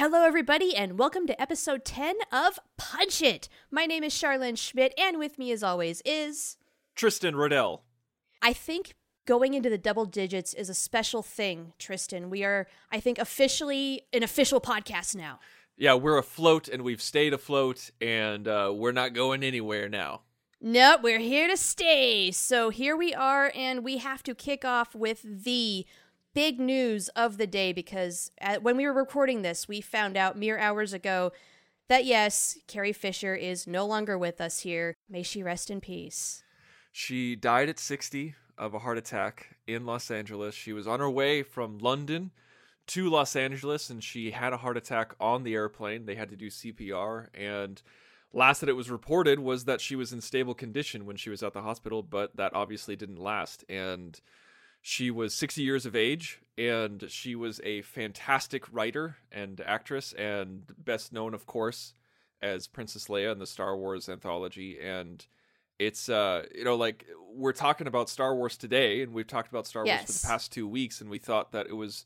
Hello, everybody, and welcome to episode 10 of Punch It. My name is Charlene Schmidt, and with me, as always, is. Tristan Rodell. I think going into the double digits is a special thing, Tristan. We are, I think, officially an official podcast now. Yeah, we're afloat and we've stayed afloat and uh, we're not going anywhere now. Nope, we're here to stay. So here we are, and we have to kick off with the big news of the day because at, when we were recording this, we found out mere hours ago that yes, Carrie Fisher is no longer with us here. May she rest in peace. She died at 60 of a heart attack in Los Angeles. She was on her way from London to Los Angeles and she had a heart attack on the airplane. They had to do CPR and last that it was reported was that she was in stable condition when she was at the hospital, but that obviously didn't last and she was 60 years of age and she was a fantastic writer and actress and best known of course as Princess Leia in the Star Wars anthology. And it's uh you know like we're talking about Star Wars today and we've talked about Star Wars for the past 2 weeks and we thought that it was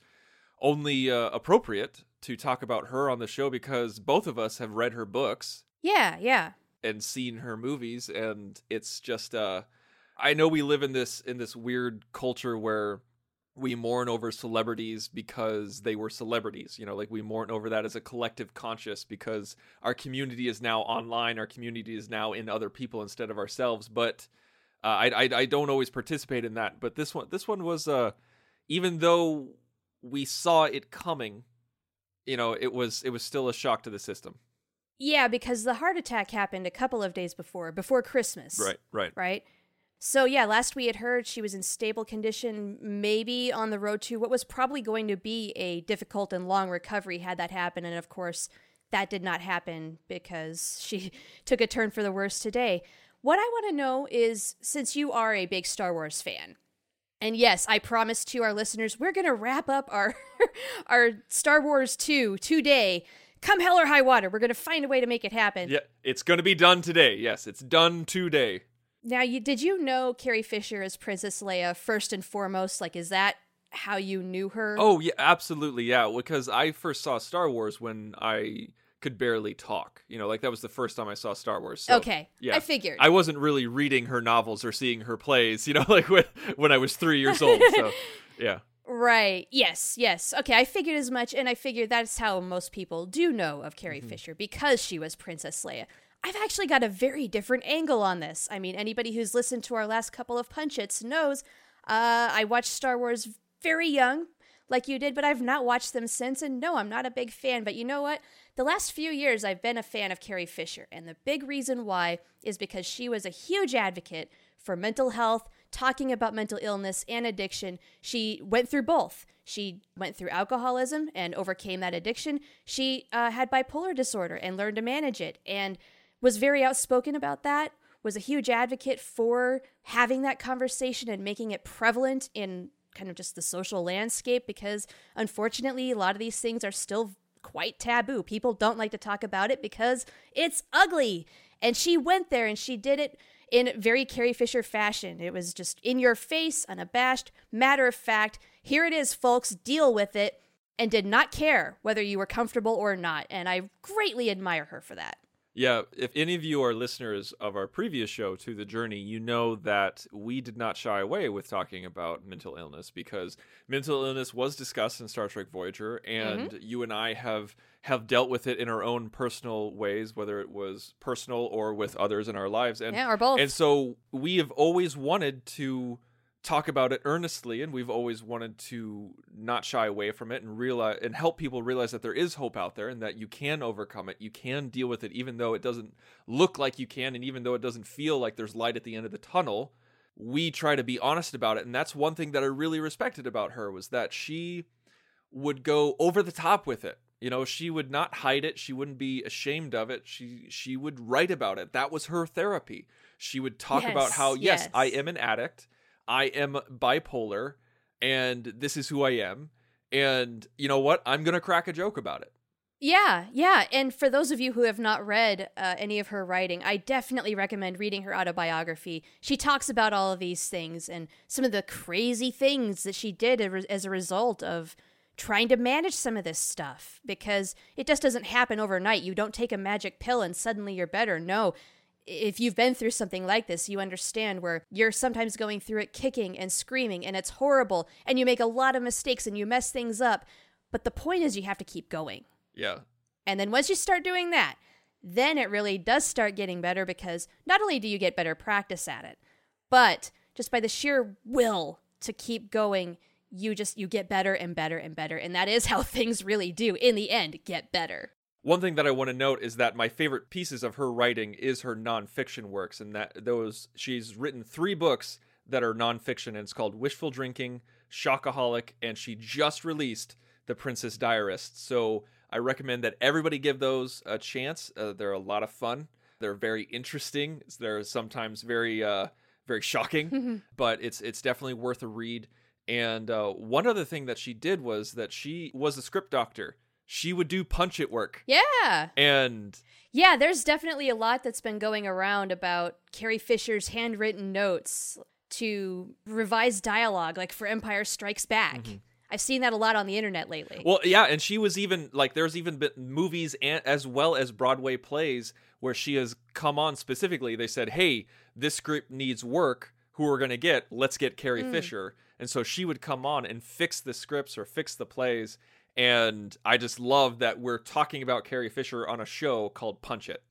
only uh, appropriate to talk about her on the show because both of us have read her books. Yeah, yeah. and seen her movies and it's just uh I know we live in this in this weird culture where we mourn over celebrities because they were celebrities you know like we mourn over that as a collective conscious because our community is now online our community is now in other people instead of ourselves but uh, I, I I don't always participate in that but this one this one was uh even though we saw it coming you know it was it was still a shock to the system Yeah, because the heart attack happened a couple of days before, before Christmas. right right Right? So, yeah, last we had heard she was in stable condition, maybe on the road to what was probably going to be a difficult and long recovery had that happened. And of course, that did not happen because she took a turn for the worse today. What I want to know is since you are a big Star Wars fan, and yes, I promise to our listeners, we're going to wrap up our our Star Wars 2 today. Come hell or high water, we're going to find a way to make it happen. Yeah, it's going to be done today. Yes, it's done today. Now, you did you know Carrie Fisher as Princess Leia first and foremost? Like, is that how you knew her? Oh, yeah, absolutely. Yeah, because I first saw Star Wars when I could barely talk. You know, like that was the first time I saw Star Wars. So, okay. Yeah. I figured. I wasn't really reading her novels or seeing her plays, you know, like when, when I was three years old. So, yeah. right. Yes. Yes. Okay. I figured as much, and I figured that's how most people do know of Carrie Mm-hmm. Fisher because she was Princess Leia. I've actually got a very different angle on this. I mean, anybody who's listened to our last couple of Punch Its knows uh, I watched Star Wars very young, like you did, but I've not watched them since. And no, I'm not a big fan. But you know what? The last few years, I've been a fan of Carrie Fisher. And the big reason why is because she was a huge advocate for mental health, talking about mental illness and addiction. She went through both. She went through alcoholism and overcame that addiction. She uh, had bipolar disorder and learned to manage it and was very outspoken about that. Was a huge advocate for having that conversation and making it prevalent in kind of just the social landscape because unfortunately, a lot of these things are still quite taboo. People don't like to talk about it because it's ugly. And she went there and she did it in very Carrie Fisher fashion. It was just in your face, unabashed, matter of fact. Here it is, folks, deal with it, and did not care whether you were comfortable or not. And I greatly admire her for that. Yeah, if any of you are listeners of our previous show, To the Journey, you know that we did not shy away with talking about mental illness because mental illness was discussed in Star Trek Voyager, mm-hmm. and you and I have have dealt with it in our own personal ways, whether it was personal or with others in our lives. And Yeah, or both. And so we have always wanted to talk about it earnestly and we've always wanted to not shy away from it and realize and help people realize that there is hope out there and that you can overcome it you can deal with it even though it doesn't look like you can and even though it doesn't feel like there's light at the end of the tunnel we try to be honest about it and that's one thing that i really respected about her was that she would go over the top with it You know, she would not hide it. She wouldn't be ashamed of it. She she would write about it. That was her therapy. She would talk about how yes, yes. I am an addict. I am bipolar and this is who I am. And you know what? I'm going to crack a joke about it. Yeah, yeah. And for those of you who have not read uh, any of her writing, I definitely recommend reading her autobiography. She talks about all of these things and some of the crazy things that she did as a result of trying to manage some of this stuff because it just doesn't happen overnight. You don't take a magic pill and suddenly you're better. No. If you've been through something like this, you understand where you're sometimes going through it kicking and screaming and it's horrible and you make a lot of mistakes and you mess things up. But the point is, you have to keep going. Yeah. And then once you start doing that, then it really does start getting better because not only do you get better practice at it, but just by the sheer will to keep going, you just you get better and better and better. And that is how things really do in the end get better. One thing that I want to note is that my favorite pieces of her writing is her nonfiction works, and that those she's written three books that are nonfiction, and it's called Wishful Drinking, Shockaholic, and she just released The Princess Diarist. So I recommend that everybody give those a chance. Uh, they're a lot of fun. They're very interesting. They're sometimes very uh, very shocking, but it's it's definitely worth a read. And uh, one other thing that she did was that she was a script doctor. She would do punch it work. Yeah. And Yeah, there's definitely a lot that's been going around about Carrie Fisher's handwritten notes to revise dialogue, like for Empire Strikes Back. Mm-hmm. I've seen that a lot on the internet lately. well, yeah, and she was even like there's even been movies and, as well as Broadway plays where she has come on specifically. They said, "Hey, this script needs work. Who are going to get? Let's get Carrie mm. Fisher." And so she would come on and fix the scripts or fix the plays. And I just love that we're talking about Carrie Fisher on a show called Punch It.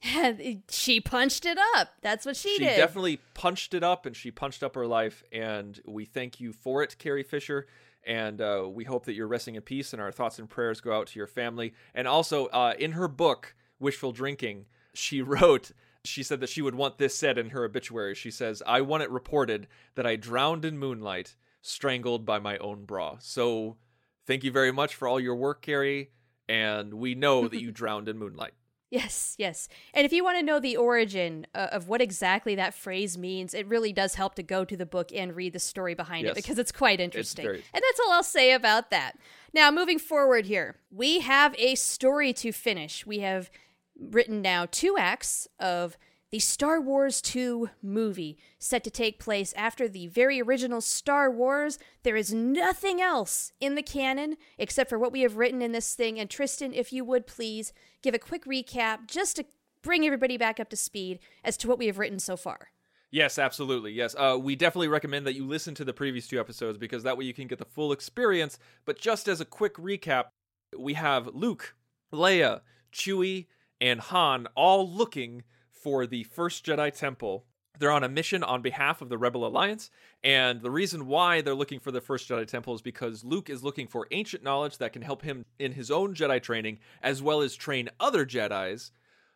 she punched it up. That's what she, she did. She definitely punched it up and she punched up her life and we thank you for it carrie fisher and uh, we hope that you're resting in peace and our thoughts and prayers go out to your family and also uh, in her book wishful drinking she wrote she said that she would want this said in her obituary she says i want it reported that i drowned in moonlight strangled by my own bra so thank you very much for all your work carrie and we know that you drowned in moonlight Yes, yes. And if you want to know the origin uh, of what exactly that phrase means, it really does help to go to the book and read the story behind Yes. it because it's quite interesting. very- And that's all I'll say about that. Now, moving forward here, we have a story to finish. We have written now two acts of the Star Wars 2 movie set to take place after the very original Star Wars. There is nothing else in the canon except for what we have written in this thing. And Tristan, if you would please give a quick recap just to bring everybody back up to speed as to what we have written so far. Yes, absolutely. Yes. Uh, we definitely recommend that you listen to the previous two episodes because that way you can get the full experience. But just as a quick recap, we have Luke, Leia, Chewie, and Han all looking for the first Jedi Temple. They're on a mission on behalf of the Rebel Alliance, and the reason why they're looking for the first Jedi Temple is because Luke is looking for ancient knowledge that can help him in his own Jedi training, as well as train other Jedi's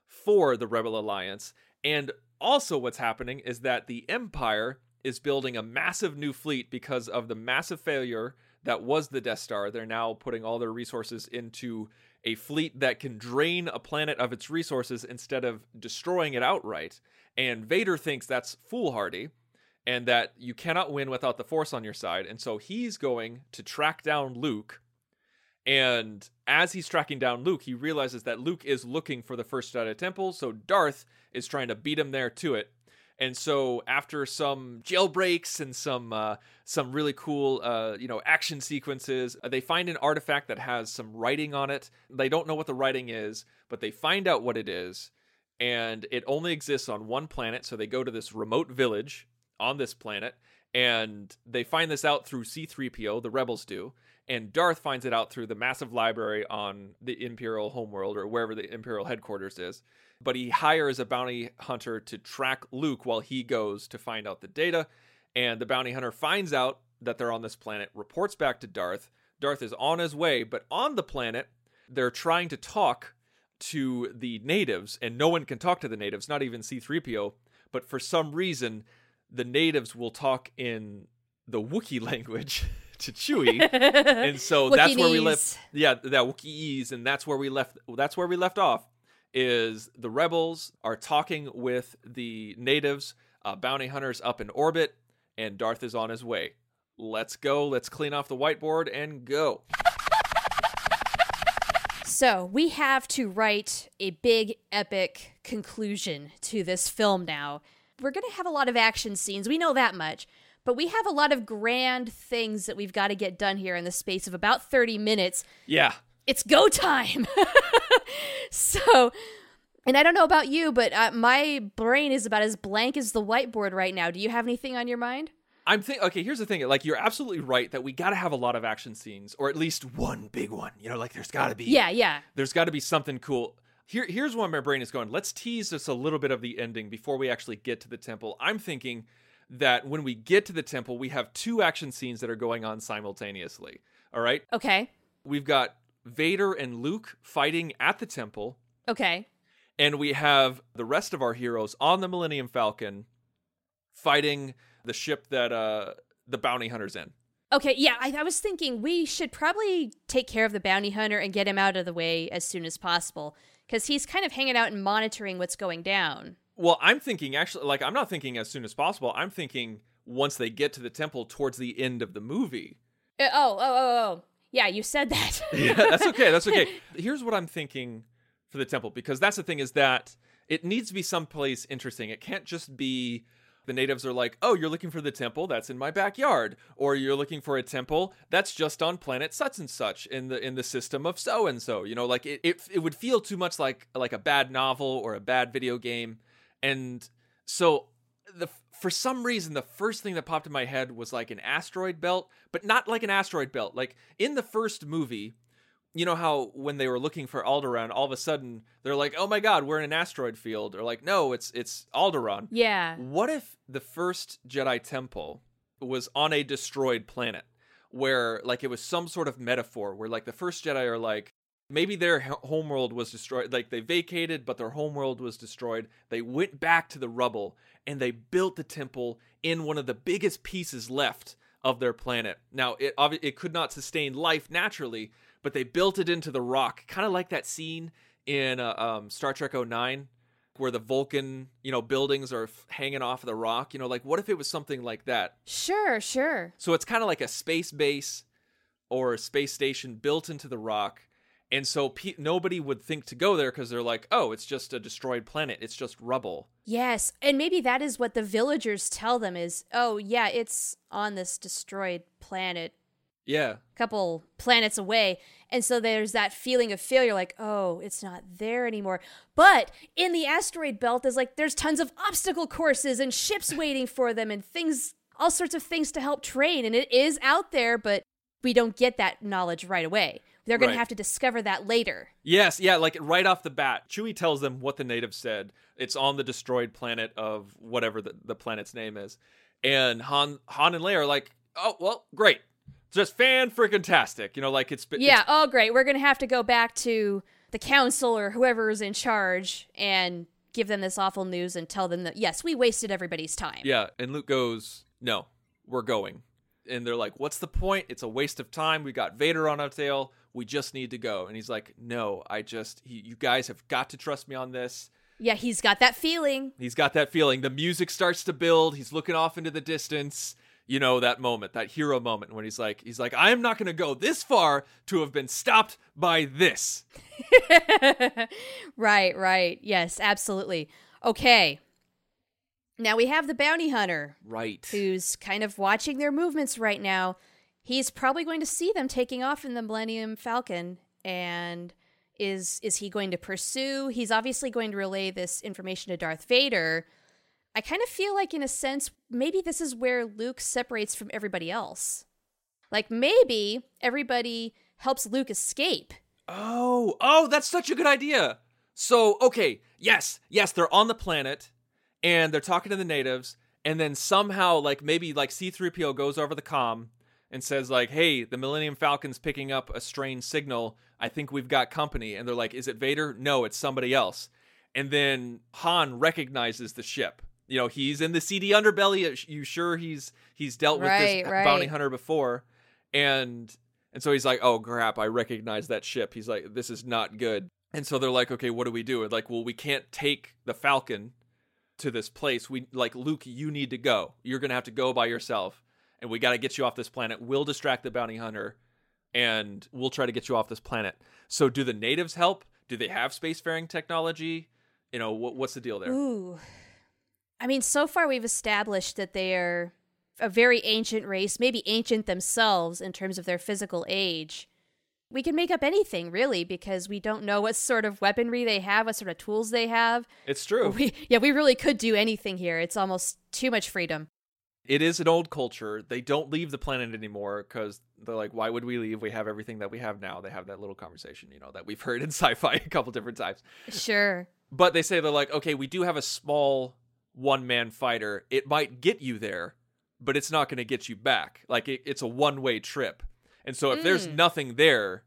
for the Rebel Alliance. And also, what's happening is that the Empire is building a massive new fleet because of the massive failure that was the Death Star. They're now putting all their resources into a fleet that can drain a planet of its resources instead of destroying it outright. And Vader thinks that's foolhardy and that you cannot win without the Force on your side. And so he's going to track down Luke. And as he's tracking down Luke, he realizes that Luke is looking for the first Jedi Temple, so Darth is trying to beat him there to it. And so after some jailbreaks and some uh, some really cool uh, you know action sequences, uh, they find an artifact that has some writing on it. They don't know what the writing is, but they find out what it is, and it only exists on one planet. So they go to this remote village on this planet, and they find this out through C3PO. The rebels do, and Darth finds it out through the massive library on the Imperial homeworld or wherever the Imperial headquarters is. But he hires a bounty hunter to track Luke while he goes to find out the data. And the bounty hunter finds out that they're on this planet, reports back to Darth. Darth is on his way, but on the planet, they're trying to talk to the natives, and no one can talk to the natives, not even C3PO. But for some reason, the natives will talk in the Wookiee language to Chewie, and so that's where we left. Yeah, that Wookiees, and that's where we left. That's where we left off. Is the rebels are talking with the natives, uh, bounty hunters up in orbit, and Darth is on his way. Let's go. Let's clean off the whiteboard and go. So we have to write a big, epic conclusion to this film now. We're going to have a lot of action scenes. We know that much. But we have a lot of grand things that we've got to get done here in the space of about 30 minutes. Yeah, It's go time. so, and I don't know about you, but uh, my brain is about as blank as the whiteboard right now. Do you have anything on your mind? I'm think. Okay, here's the thing. Like, you're absolutely right that we got to have a lot of action scenes, or at least one big one. You know, like there's got to be. Yeah, yeah. there's got to be something cool. Here, here's where my brain is going. Let's tease just a little bit of the ending before we actually get to the temple. I'm thinking that when we get to the temple, we have two action scenes that are going on simultaneously. All right, Okay. we've got Vader and Luke fighting at the temple, Okay. and we have the rest of our heroes on the Millennium Falcon fighting the ship that uh the bounty hunters in. Okay, yeah, I, I was thinking we should probably take care of the bounty hunter and get him out of the way as soon as possible because he's kind of hanging out and monitoring what's going down. Well, I'm thinking actually, like, I'm not thinking as soon as possible. I'm thinking once they get to the temple towards the end of the movie. Uh, oh, oh, oh, oh. Yeah, you said that. Yeah, that's okay. That's okay. Here's what I'm thinking for the temple because that's the thing is that it needs to be someplace interesting. It can't just be the natives are like, "Oh, you're looking for the temple? That's in my backyard." Or you're looking for a temple that's just on planet such and such in the in the system of so and so. You know, like it, it it would feel too much like like a bad novel or a bad video game. And so the for some reason the first thing that popped in my head was like an asteroid belt, but not like an asteroid belt. Like in the first movie, you know how when they were looking for Alderaan, all of a sudden they're like, "Oh my God, we're in an asteroid field," or like, "No, it's it's Alderaan." yeah. What if the first Jedi Temple was on a destroyed planet, where like it was some sort of metaphor, where like the first Jedi are like, maybe their homeworld was destroyed, like they vacated, but their homeworld was destroyed. They went back to the rubble and they built the temple in one of the biggest pieces left of their planet. Now it it could not sustain life naturally, but they built it into the rock, kind of like that scene in uh, um, Star Trek 09 where the Vulcan, you know, buildings are f- hanging off of the rock. You know, like what if it was something like that? Sure, sure. So it's kind of like a space base or a space station built into the rock. And so pe- nobody would think to go there because they're like, oh, it's just a destroyed planet. It's just rubble. Yes, and maybe that is what the villagers tell them is, "Oh, yeah, it's on this destroyed planet Yeah. couple planets away. And so there's that feeling of failure like, oh, it's not there anymore. But in the asteroid belt, there's like, there's tons of obstacle courses and ships waiting for them and things, all sorts of things to help train. And it is out there, but we don't get that knowledge right away. They're going Right. to have to discover that later. Yes, yeah, like right off the bat, Chewie tells them what the natives said. It's on the destroyed planet of whatever the, the planet's name is. And Han Han and Leia are like, "Oh, well, great. Just fan freaking tastic." You know, like it's been Yeah, oh, great. We're going to have to go back to the council or whoever is in charge and give them this awful news and tell them that, yes, we wasted everybody's time. Yeah, and Luke goes, "No, we're going." And they're like, "What's the point? It's a waste of time. We got Vader on our tail. We just need to go." And he's like, "No, I just he, you guys have got to trust me on this." Yeah, he's got that feeling. He's got that feeling. The music starts to build. He's looking off into the distance. You know that moment, that hero moment when he's like, he's like, I am not going to go this far to have been stopped by this. right, right. Yes, absolutely. Okay. Now we have the bounty hunter Right. who's kind of watching their movements right now. He's probably going to see them taking off in the Millennium Falcon and is is he going to pursue? He's obviously going to relay this information to Darth Vader. I kind of feel like in a sense maybe this is where Luke separates from everybody else. Like maybe everybody helps Luke escape. Oh, oh, that's such a good idea. So, okay, yes, yes, they're on the planet and they're talking to the natives, and then somehow, like maybe like C3PO goes over the comm and says, like, hey, the Millennium Falcon's picking up a strange signal. I think we've got company. And they're like, is it Vader? No, it's somebody else. And then Han recognizes the ship. You know, he's in the seedy underbelly. You sure he's he's dealt with Right, this right. bounty hunter before. and and so he's like, "Oh crap, I recognize that ship." He's like, "This is not good." And so they're like, "Okay, what do we do?" And like, "Well, we can't take the Falcon to this place. We like Luke, you need to go. You're to have to go by yourself, and we got to get you off this planet. We'll distract the bounty hunter, and we'll try to get you off this planet." So, do the natives help? Do they have spacefaring technology? You know, what, what's the deal there? Ooh. I mean, so far we've established that they are a very ancient race, maybe ancient themselves in terms of their physical age. We can make up anything, really, because we don't know what sort of weaponry they have, what sort of tools they have. It's true. We, yeah, we really could do anything here. It's almost too much freedom. it is an old culture. They don't leave the planet anymore because they're like, why would we leave? We have everything that we have now. They have that little conversation, you know, that we've heard in sci-fi a couple different times. Sure. But they say they're like, okay, we do have a small one-man fighter. It might get you there, but it's not going to get you back. Like it, it's a one-way trip. And so if there's Mm. nothing there,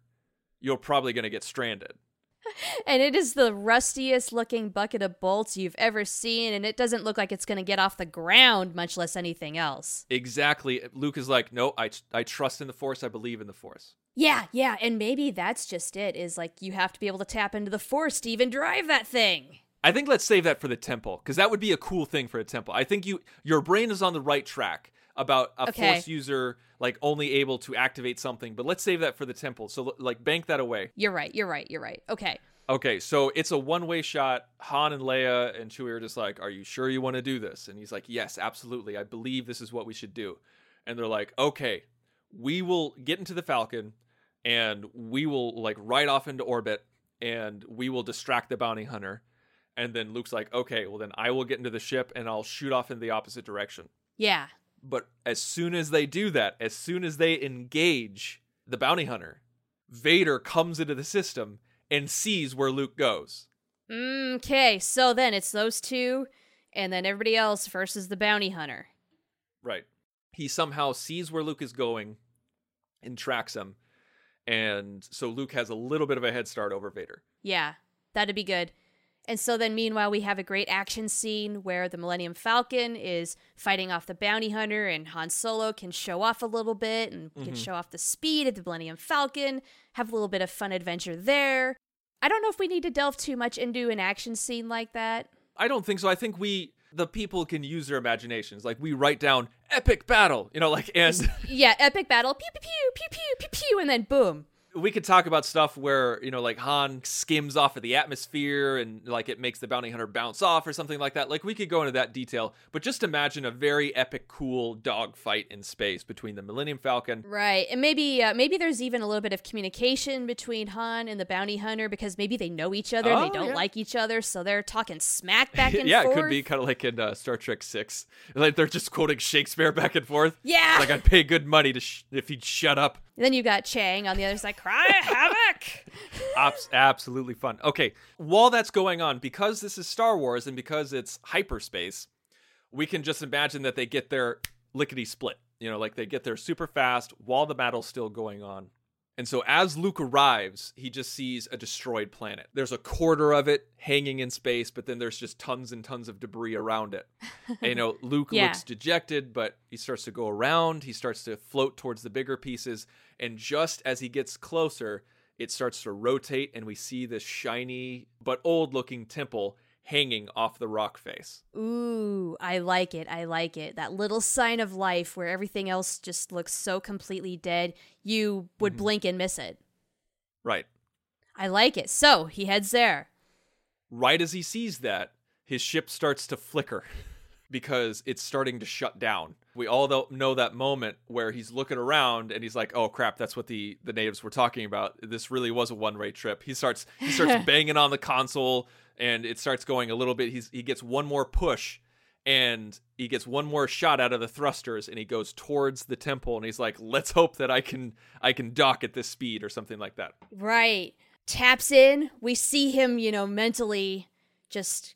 you're probably going to get stranded. And it is the rustiest looking bucket of bolts you've ever seen, and it doesn't look like it's going to get off the ground, much less anything else. Exactly. Luke is like, no, I I trust in the Force. I believe in the Force. Yeah, yeah, and maybe that's just it. Is like you have to be able to tap into the force to even drive that thing. I think let's save that for the temple because that would be a cool thing for a temple. I think you your brain is on the right track about a Okay. force user like only able to activate something, but let's save that for the temple. So like bank that away. You're right. You're right. You're right. Okay. Okay, so it's a one-way shot. Han and Leia and Chewie are just like, "Are you sure you want to do this?" And he's like, "Yes, absolutely. I believe this is what we should do." And they're like, "Okay, we will get into the Falcon and we will like ride off into orbit and we will distract the bounty hunter." And then Luke's like, "Okay, well then I will get into the ship and I'll shoot off in the opposite direction." Yeah. But as soon as they do that, as soon as they engage the bounty hunter, Vader comes into the system and sees where Luke goes. Mm, okay. So then it's those two, and then everybody else versus the bounty hunter. Right. He somehow sees where Luke is going and tracks him. And so Luke has a little bit of a head start over Vader. Yeah, that'd be good. And so then, meanwhile, we have a great action scene where the Millennium Falcon is fighting off the bounty hunter, and Han Solo can show off a little bit and can mm-hmm. show off the speed of the Millennium Falcon, have a little bit of fun adventure there. I don't know if we need to delve too much into an action scene like that. I don't think so. I think we, the people, can use their imaginations. Like we write down epic battle, you know, like, and Yeah, epic battle, pew pew pew pew pew pew pew, and then boom. We could talk about stuff where, you know, like Han skims off of the atmosphere and like it makes the bounty hunter bounce off or something like that. Like we could go into that detail, but just imagine a very epic, cool dogfight in space between the Millennium Falcon Right, and maybe uh, maybe there's even a little bit of communication between Han and the bounty hunter because maybe they know each other and Oh, they don't yeah. like each other, so they're talking smack back and forth. yeah, forth. it could be kind of like in uh, Star Trek Six, like they're just quoting Shakespeare back and forth. Yeah. like I'd pay good money to sh- if he'd shut up. And then you got Chang on the other side, cry havoc. Abs- absolutely fun. Okay, while that's going on, because this is Star Wars and because it's hyperspace, we can just imagine that they get their lickety split. You know, like they get there super fast while the battle's still going on. And so as Luke arrives, he just sees a destroyed planet. There's a quarter of it hanging in space, but then there's just tons and tons of debris around it. And, you know, Luke Yeah. looks dejected, but he starts to go around. He starts to float towards the bigger pieces. And just as he gets closer, it starts to rotate, and we see this shiny but old looking temple hanging off the rock face. Ooh, I like it. I like it. That little sign of life where everything else just looks so completely dead, you would mm-hmm. blink and miss it. Right. I like it. So he heads there. Right as he sees that, his ship starts to flicker because it's starting to shut down. We all know that moment where he's looking around and he's like, "Oh crap, that's what the the natives were talking about. This really was a one-way trip." He starts he starts banging on the console and it starts going a little bit. He's he gets one more push and he gets one more shot out of the thrusters and he goes towards the temple and he's like, "Let's hope that I can I can dock at this speed or something like that." Right. Taps in. We see him, you know, mentally just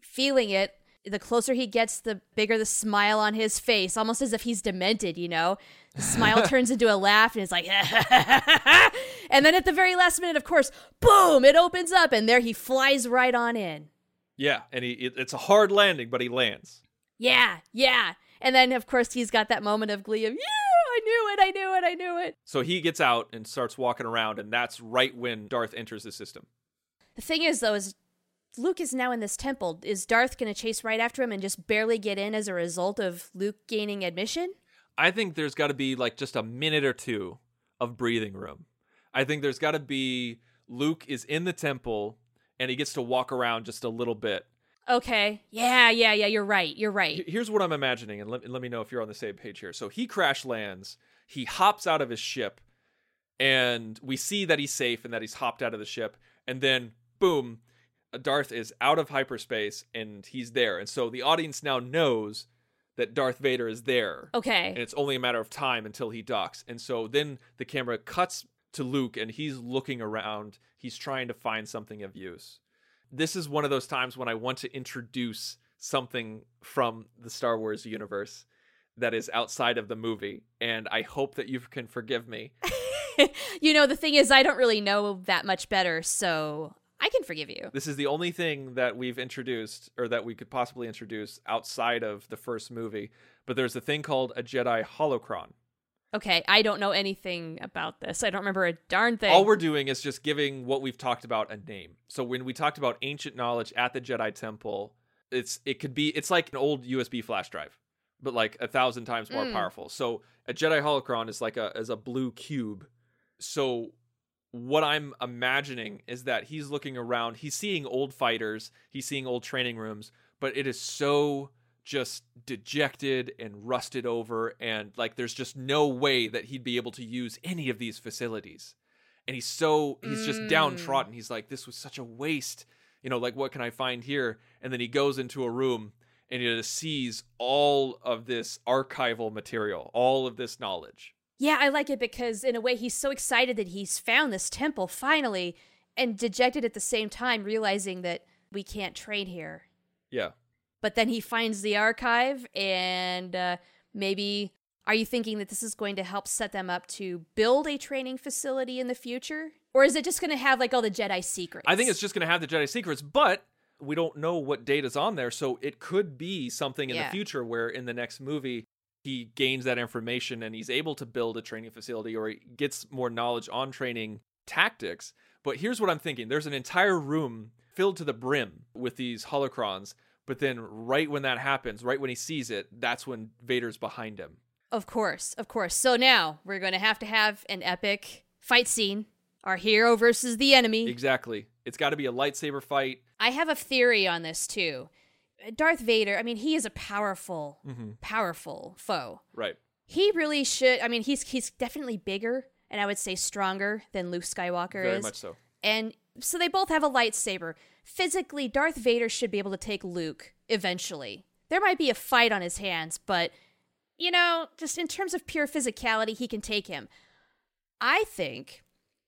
feeling it. The closer he gets, the bigger the smile on his face, almost as if he's demented, you know? The smile turns into a laugh and it's like, and then at the very last minute, of course, boom, it opens up and there he flies right on in. Yeah, and he it, it's a hard landing, but he lands. Yeah, yeah. And then, of course, he's got that moment of glee of, yeah, I knew it. I knew it. I knew it. So he gets out and starts walking around, and that's right when Darth enters the system. The thing is, though, is Luke is now in this temple. Is Darth going to chase right after him and just barely get in as a result of Luke gaining admission? I think there's got to be like just a minute or two of breathing room. I think there's got to be Luke is in the temple and he gets to walk around just a little bit. Okay. Yeah, yeah, yeah. You're right. You're right. Here's what I'm imagining, and let, let me know if you're on the same page here. So he crash lands, he hops out of his ship, and we see that he's safe and that he's hopped out of the ship, and then boom, Darth is out of hyperspace and he's there. And so the audience now knows that Darth Vader is there. Okay. And it's only a matter of time until he docks. And so then the camera cuts to Luke and he's looking around. He's trying to find something of use. This is one of those times when I want to introduce something from the Star Wars universe that is outside of the movie. And I hope that you can forgive me. you know, the thing is, I don't really know that much better. So I can forgive you. This is the only thing that we've introduced or that we could possibly introduce outside of the first movie. But there's a thing called a Jedi holocron. Okay, I don't know anything about this. I don't remember a darn thing. All we're doing is just giving what we've talked about a name. So when we talked about ancient knowledge at the Jedi Temple, it's it could be it's like an old USB flash drive, but like a thousand times more Mm. powerful. So a Jedi holocron is like a is a blue cube. So what I'm imagining is that he's looking around, he's seeing old fighters, he's seeing old training rooms, but it is so just dejected and rusted over and like there's just no way that he'd be able to use any of these facilities. And he's so he's just Mm. downtrodden. He's like this was such a waste. You know, like what can I find here? And then he goes into a room and he just sees all of this archival material, all of this knowledge. Yeah, I like it because in a way he's so excited that he's found this temple finally and dejected at the same time realizing that we can't train here. Yeah. But then he finds the archive and uh, maybe are you thinking that this is going to help set them up to build a training facility in the future? Or is it just going to have like all the Jedi secrets? I think it's just going to have the Jedi secrets, but we don't know what data's on there, so it could be something in Yeah. the future where in the next movie he gains that information and he's able to build a training facility or he gets more knowledge on training tactics. But here's what I'm thinking: there's an entire room filled to the brim with these holocrons, but then right when that happens, right when he sees it, that's when Vader's behind him. Of course, of course. So now we're going to have to have an epic fight scene. Our hero versus the enemy. Exactly. It's got to be a lightsaber fight. I have a theory on this too. Darth Vader, I mean, he is a powerful, Mm-hmm. powerful foe. Right. He really should. I mean, he's he's definitely bigger, and I would say stronger than Luke Skywalker Very is. much so. And so they both have a lightsaber. Physically, Darth Vader should be able to take Luke eventually. There might be a fight on his hands, but you know, just in terms of pure physicality, he can take him. I think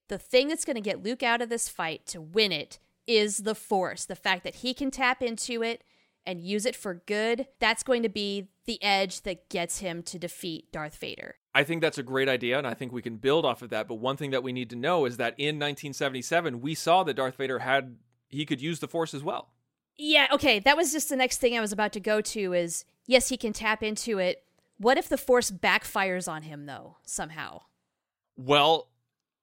the thing that's going to get Luke out of this fight to win it is the Force. The fact that he can tap into it and use it for good, that's going to be the edge that gets him to defeat Darth Vader. I think that's a great idea, and I think we can build off of that. But one thing that we need to know is that in 1977, we saw that Darth Vader had he could use the Force as well. Yeah, okay, that was just the next thing I was about to go to is yes, he can tap into it. What if the force backfires on him though, somehow? Well,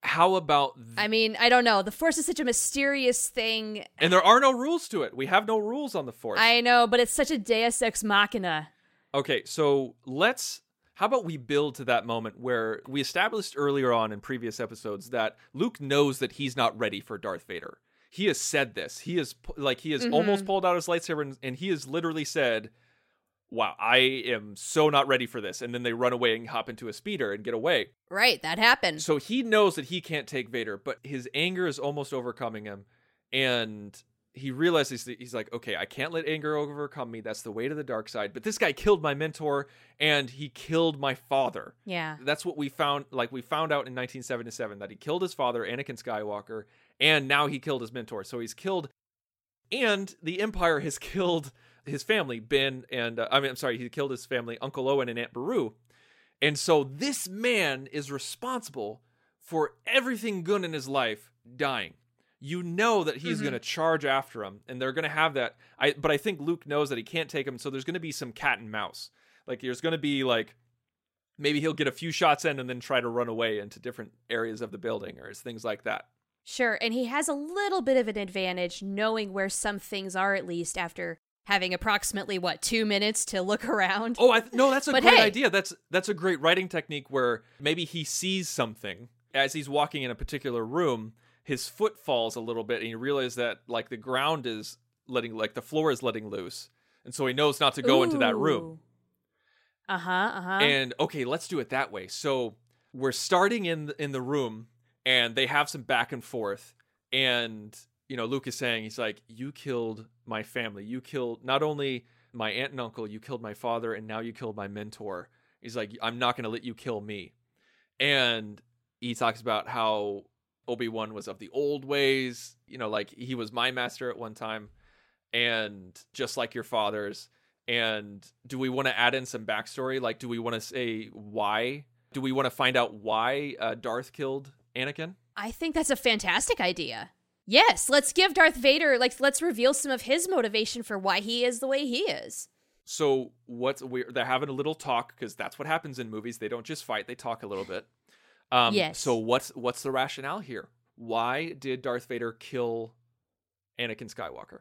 how about? Th- I mean, I don't know. The force is such a mysterious thing. and there are no rules to it. We have no rules on the Force. I know, but it's such a deus ex machina. Okay, so let's. How about we build to that moment where we established earlier on in previous episodes that Luke knows that he's not ready for Darth Vader. He has said this. He is like he has almost mm-hmm. pulled out his lightsaber and, and he has literally said, "Wow, I am so not ready for this." And then they run away and hop into a speeder and get away. Right, that happened. So he knows that he can't take Vader, but his anger is almost overcoming him, and he realizes that he's like, okay, I can't let anger overcome me. That's the way to the dark side. But this guy killed my mentor, and he killed my father. yeah. That's what we found. Like we found out in 1977 that he killed his father, Anakin Skywalker, and now he killed his mentor. So he's killed, and the Empire has killed his family, Ben, and uh, I mean, I'm sorry, he killed his family, Uncle Owen and Aunt Beru. And so this man is responsible for everything good in his life dying. You know that he's Mhm. going to charge after him, and they're going to have that. I but I think Luke knows that he can't take him, so there's going to be some cat and mouse. Like there's going to be like maybe he'll get a few shots in and then try to run away into different areas of the building or things like that. Sure, and he has a little bit of an advantage knowing where some things are at least after having approximately what two minutes to look around. Oh, I th- no, that's a great hey. idea. That's that's a great writing technique where maybe he sees something as he's walking in a particular room. His foot falls a little bit, and he realizes that like the ground is letting, like the floor is letting loose, and so he knows not to go into that room. Uh huh. Uh huh. And okay, let's do it that way. So we're starting in the, in the room, and they have some back and forth, and you know Luke is saying he's like, "You killed my family. You killed not only my aunt and uncle. You killed my father, and now you killed my mentor." He's like, "I'm not going to let you kill me," and he talks about how Obi Wan was of the old ways. You know, like he was my master at one time, and just like your father's. And do we want to add in some backstory? Like, do we want to say why? Do we want to find out why uh, Darth killed Anakin? I think that's a fantastic idea. Yes, let's give Darth Vader like let's reveal some of his motivation for why he is the way he is. So what's we're they're having a little talk because that's what happens in movies. They don't just fight; they talk a little bit. Um, Yes. So what's what's the rationale here? Why did Darth Vader kill Anakin Skywalker?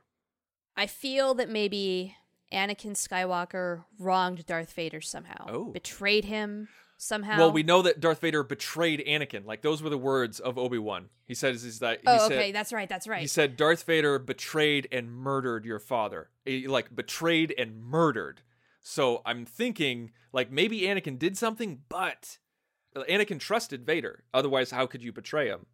I feel that maybe Anakin Skywalker wronged Darth Vader somehow. Oh. Betrayed him somehow. Well, we know that Darth Vader betrayed Anakin. Like those were the words of Obi Wan. He says, "Is that?" He Oh, said, okay, that's right, that's right. He said Darth Vader betrayed and murdered your father. He, like betrayed and murdered. So I'm thinking like maybe Anakin did something, but uh, Anakin trusted Vader. Otherwise, how could you betray him?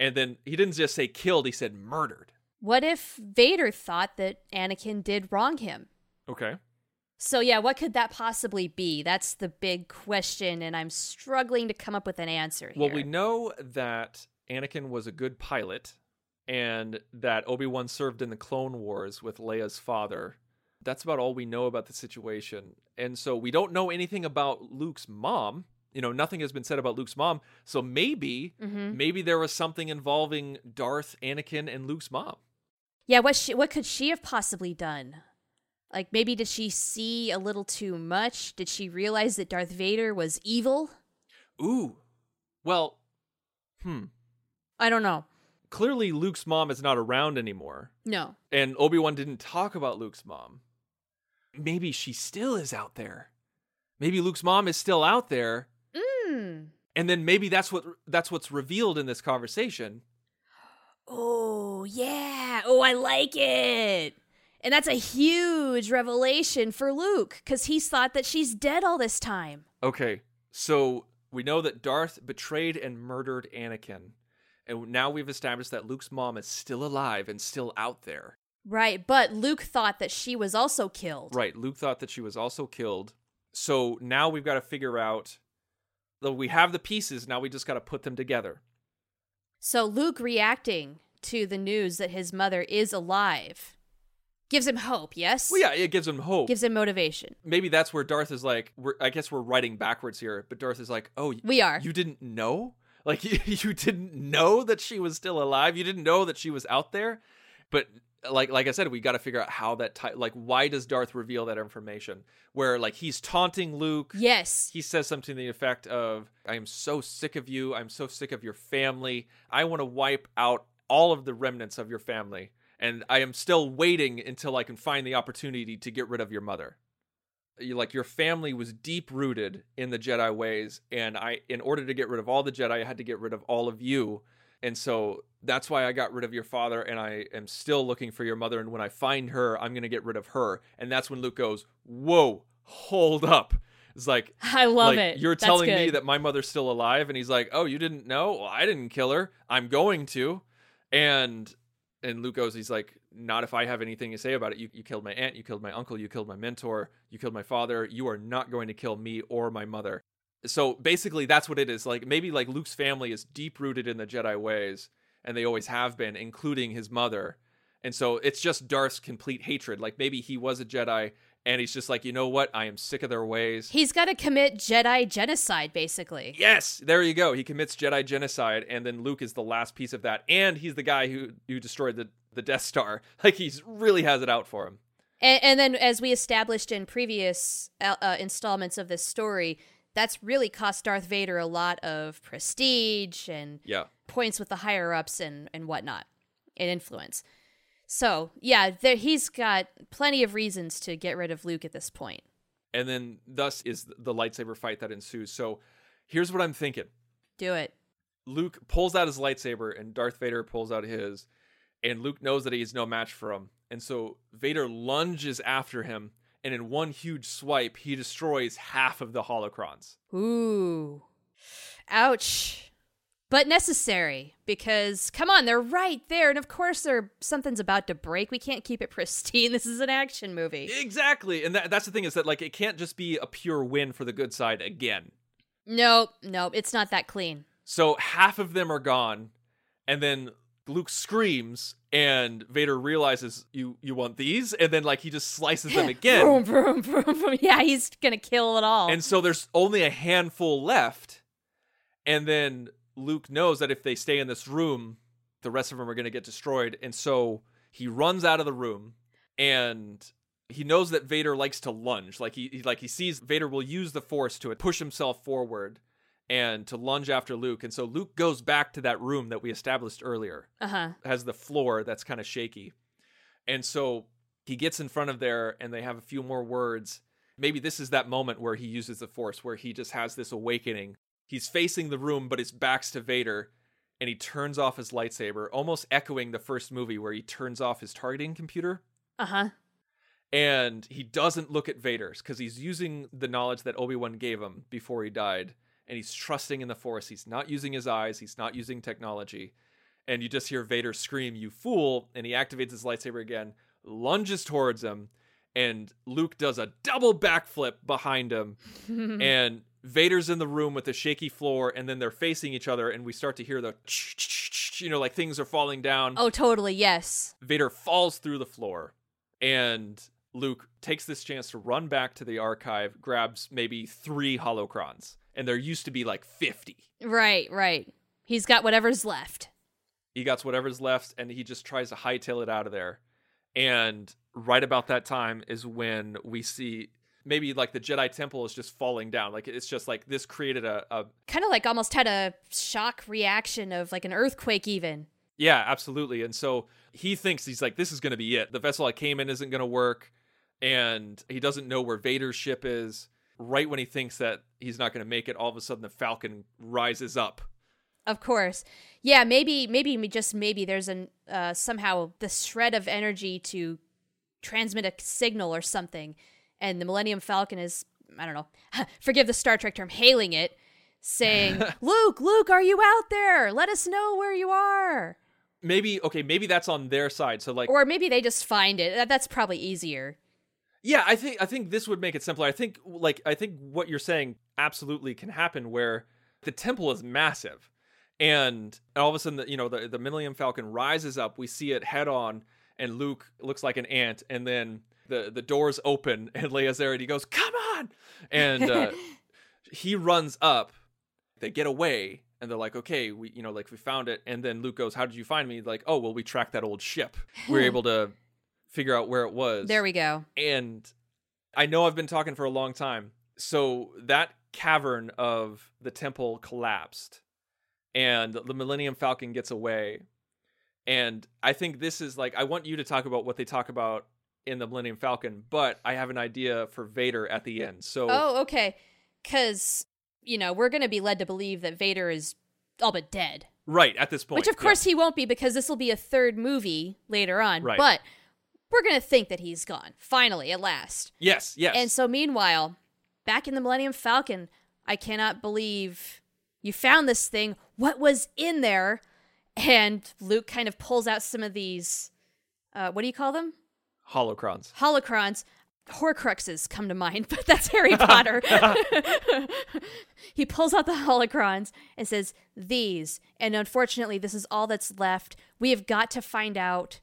And then he didn't just say killed, he said murdered. What if Vader thought that Anakin did wrong him? Okay. So yeah, what could that possibly be? That's the big question, and I'm struggling to come up with an answer here. Well, we know that Anakin was a good pilot and that Obi-Wan served in the Clone Wars with Leia's father. That's about all we know about the situation. And so we don't know anything about Luke's mom. You know, nothing has been said about Luke's mom. So maybe Mhm. maybe there was something involving Darth, Anakin and Luke's mom. Yeah, what she, what could she have possibly done? Like maybe did she see a little too much? Did she realize that Darth Vader was evil? Ooh. Well, hmm. I don't know. Clearly Luke's mom is not around anymore. No. and Obi-Wan didn't talk about Luke's mom. Maybe she still is out there. Maybe Luke's mom is still out there, Mm. and then maybe that's what that's what's revealed in this conversation. Oh, yeah. Oh, I like it. And that's a huge revelation for Luke cuz he's thought that she's dead all this time. Okay, so we know that Darth betrayed and murdered Anakin, and now we've established that Luke's mom is still alive and still out there. Right, but Luke thought that she was also killed. Right, Luke thought that she was also killed. So now we've got to figure out. Though we have the pieces, now we just got to put them together. So Luke reacting to the news that his mother is alive gives him hope, yes? Well, yeah, it gives him hope. Gives him motivation. maybe that's where Darth is like, we're, I guess we're writing backwards here, but Darth is like, oh, We are. You didn't know? Like, you, you didn't know that she was still alive? You didn't know that she was out there? But like like I said, we got to figure out how that ti like why does Darth reveal that information? Where like he's taunting Luke. Yes. He says something to the effect of, I am so sick of you. I'm so sick of your family. I want to wipe out all of the remnants of your family. And I am still waiting until I can find the opportunity to get rid of your mother. You, like your family was deep rooted in the Jedi ways, and I, in order to get rid of all the Jedi, I had to get rid of all of you, and so that's why I got rid of your father, and I am still looking for your mother. And when I find her, I'm gonna get rid of her, and that's when Luke goes, "Whoa, hold up!" It's like I love like, it. You're That's telling me that my mother's still alive, and he's like, "Oh, you didn't know? Well, I didn't kill her. I'm going to." And and Luke goes, he's like, "Not if I have anything to say about it. You you killed my aunt, you killed my uncle, you killed my mentor, you killed my father. You are not going to kill me or my mother." So basically, that's what it is. Like maybe like Luke's family is deep rooted in the Jedi ways, and they always have been, including his mother. And so it's just Darth's complete hatred. Like maybe he was a Jedi, and he's just like, you know what? I am sick of their ways. He's got to commit Jedi genocide, basically. Yes, there you go. He commits Jedi genocide, and then Luke is the last piece of that, and he's the guy who who destroyed the the Death Star. Like he's really has it out for him. And, and then, as we established in previous uh, uh, installments of this story, that's really cost Darth Vader a lot of prestige and Yeah. points with the higher ups and, and whatnot and influence. So, yeah, there, he's got plenty of reasons to get rid of Luke at this point. And then thus is the lightsaber fight that ensues. So here's what I'm thinking. Do it. Luke pulls out his lightsaber and Darth Vader pulls out his, and Luke knows that he's no match for him. And so Vader lunges after him, and in one huge swipe, he destroys half of the holocrons. Ooh. Ouch. But necessary because come on, they're right there and of course there something's about to break. We can't keep it pristine. This is an action movie. Exactly. And that, that's the thing is that like it can't just be a pure win for the good side again. Nope, nope, it's not that clean. So half of them are gone, and then Luke screams, and Vader realizes you you want these, and then like he just slices them again. Boom, boom, boom, boom. Yeah, he's gonna kill it all. And so there's only a handful left. And then Luke knows that if they stay in this room, the rest of them are going to get destroyed. And so he runs out of the room and he knows that Vader likes to lunge. Like he, he like he sees Vader will use the force to push himself forward and to lunge after Luke. And so Luke goes back to that room that we established earlier. uh-huh. Has the floor that's kind of shaky. And so he gets in front of there and they have a few more words. Maybe this is that moment where he uses the force where he just has this awakening. He's facing the room but his back's to Vader and he turns off his lightsaber, almost echoing the first movie where he turns off his targeting computer Uh-huh. and he doesn't look at Vader's because he's using the knowledge that Obi Wan gave him before he died, and he's trusting in the Force. He's not using his eyes. He's not using technology, and you just hear Vader scream, "You fool!" And he activates his lightsaber again, lunges towards him, and Luke does a double backflip behind him, and Vader's in the room with the shaky floor, and then they're facing each other, and we start to hear the, you know, like things are falling down. Oh, totally, yes. Vader falls through the floor, and Luke takes this chance to run back to the archive, grabs maybe three holocrons, and there used to be like 50. Right, right. He's got whatever's left. He got whatever's left, and he just tries to hightail it out of there. And right about that time is when we see maybe like the Jedi Temple is just falling down. Like it's just like this created a, a Kind of like almost had a shock reaction of like an earthquake even. Yeah, absolutely. And so he thinks he's like, this is going to be it. The vessel I came in isn't going to work. And he doesn't know where Vader's ship is. Right when he thinks that he's not going to make it, all of a sudden the Falcon rises up. Of course. Yeah, maybe maybe just maybe there's an uh somehow the shred of energy to transmit a signal or something and the Millennium Falcon is I don't know. Forgive the Star Trek term hailing it saying, "Luke, Luke, are you out there? Let us know where you are." Maybe, okay, maybe that's on their side. So, like, Or maybe they just find it. That, that's probably easier. Yeah, I think I think this would make it simpler. I think like I think what you're saying absolutely can happen where the temple is massive. And all of a sudden the, you know the the Millennium Falcon rises up, we see it head on and Luke looks like an ant and then the the doors open and Leia's there and he goes, "Come on." And uh, he runs up. They get away and they're like, "Okay, we you know like we found it." And then Luke goes, "How did you find me?" Like, "Oh, well we tracked that old ship. We were able to figure out where it was." There we go. and I know I've been talking for a long time. So that cavern of the temple collapsed, and the Millennium Falcon gets away. And I think this is like I want you to talk about what they talk about in the Millennium Falcon, but I have an idea for Vader at the end. So Oh, okay. Cuz you know, we're going to be led to believe that Vader is all but dead. right at this point, Which of yeah. course he won't be because this will be a third movie later on. Right. But we're going to think that he's gone. Finally, at last. yes, yes, And so meanwhile, back in the Millennium Falcon, I cannot believe you found this thing. What was in there? And Luke kind of pulls out some of these uh, what do you call them? Holocrons. holocrons horcruxes come to mind but that's harry potter he pulls out the holocrons and says these and unfortunately this is all that's left we have got to find out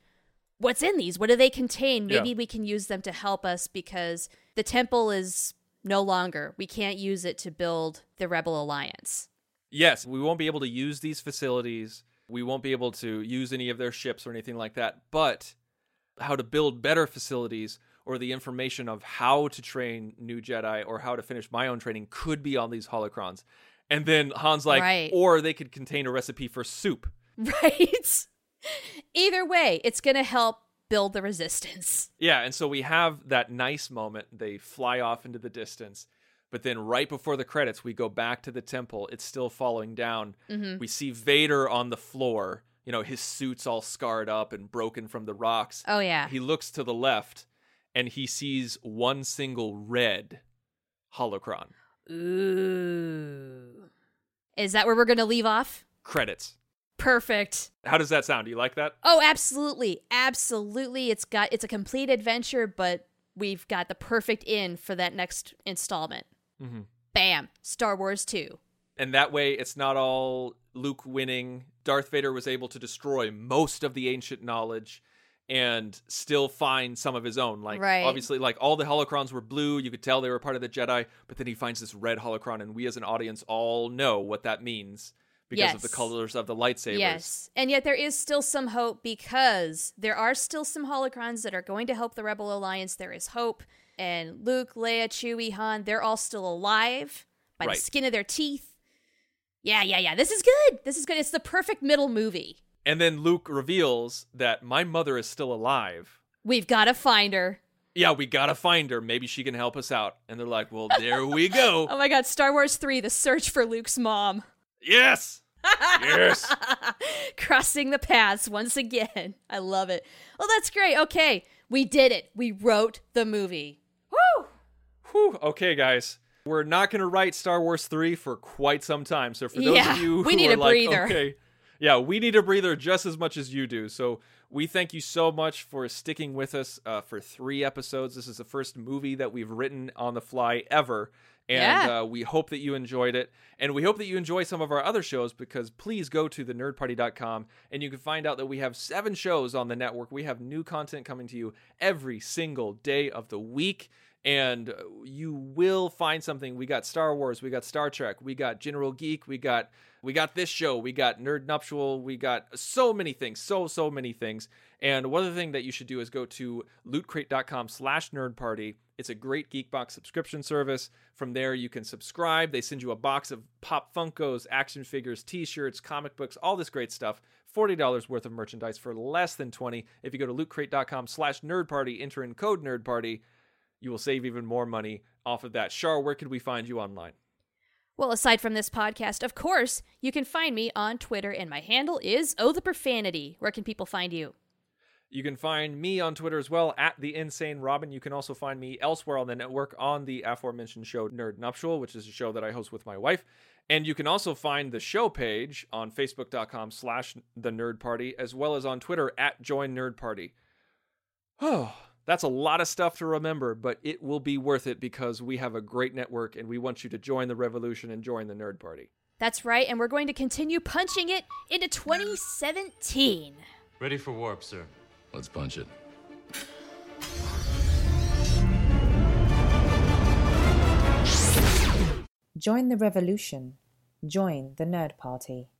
what's in these what do they contain maybe Yeah. we can use them to help us because the temple is no longer we can't use it to build the rebel alliance Yes, we won't be able to use these facilities. We won't be able to use any of their ships or anything like that. But how to build better facilities or the information of how to train new Jedi or how to finish my own training could be on these holocrons. And then Han's like, Right. or they could contain a recipe for soup. Right? Either way, it's going to help build the resistance. Yeah, and so we have that nice moment. They fly off into the distance. But then right before the credits, we go back to the temple. It's still falling down. Mm-hmm. We see Vader on the floor. You know, his suit's all scarred up and broken from the rocks. Oh, yeah. He looks to the left and he sees one single red holocron. Ooh. Is that where we're going to leave off? Credits. Perfect. How does that sound? Do you like that? Oh, absolutely. Absolutely. It's got it's a complete adventure, but we've got the perfect in for that next installment. Mhm. Bam. Star Wars 2. And that way, it's not all Luke winning. Darth Vader was able to destroy most of the ancient knowledge and still find some of his own. Like, Right. obviously, like all the holocrons were blue. You could tell they were part of the Jedi, but then he finds this red holocron, and we as an audience all know what that means because of the colors of the lightsabers. Yes. And yet there is still some hope because there are still some holocrons that are going to help the Rebel Alliance. There is hope. And Luke, Leia, Chewie, Han, they're all still alive by Right. the skin of their teeth. Yeah, yeah, yeah. This is good. This is good. It's the perfect middle movie. And then Luke reveals that my mother is still alive. We've got to find her. Yeah, we gotta find her. Maybe she can help us out. And they're like, well, there we go. Oh my god, Star Wars 3, the search for Luke's mom. Yes. yes. Crossing the paths once again. I love it. Well, that's great. Okay, we did it. We wrote the movie. Woo! Whew. Okay, guys. We're not going to write Star Wars 3 for quite some time. So for those Yeah, of you we who need are a like, breather. okay, yeah, we need a breather just as much as you do. So we thank you so much for sticking with us uh, for three episodes. This is the first movie that we've written on the fly ever. And Yeah. uh, we hope that you enjoyed it. And we hope that you enjoy some of our other shows because please go to thenerdparty.com and you can find out that we have seven shows on the network. We have new content coming to you every single day of the week. And uh, you will find something. We got Star Wars, we got Star Trek, we got General Geek, we got we got this show, we got Nerd Nuptial, we got so many things, so so many things. And one other thing that you should do is go to lootcrate.com slash nerd party. It's a great Geekbox subscription service. From there, you can subscribe. They send you a box of Pop Funkos, action figures, t shirts, comic books, all this great stuff. $40 worth of merchandise for less than 20 If you go to lootcrate.com slash nerd party, enter in code nerd party, you will save even more money off of that. Shar, where could we find you online? Well, aside from this podcast, of course, you can find me on Twitter, and my handle is Oh the Profanity. Where can people find you? You can find me on Twitter as well at the Insane Robin. You can also find me elsewhere on the network on the aforementioned show Nerd Nuptial, which is a show that I host with my wife. And you can also find the show page on Facebook.com slash the Nerd Party, as well as on Twitter at Join Nerd Party. Oh, that's a lot of stuff to remember, but it will be worth it because we have a great network and we want you to join the revolution and join the Nerd Party. That's right, and we're going to continue punching it into 2017. Ready for warp, sir. Let's punch it. Join the revolution. Join the Nerd Party.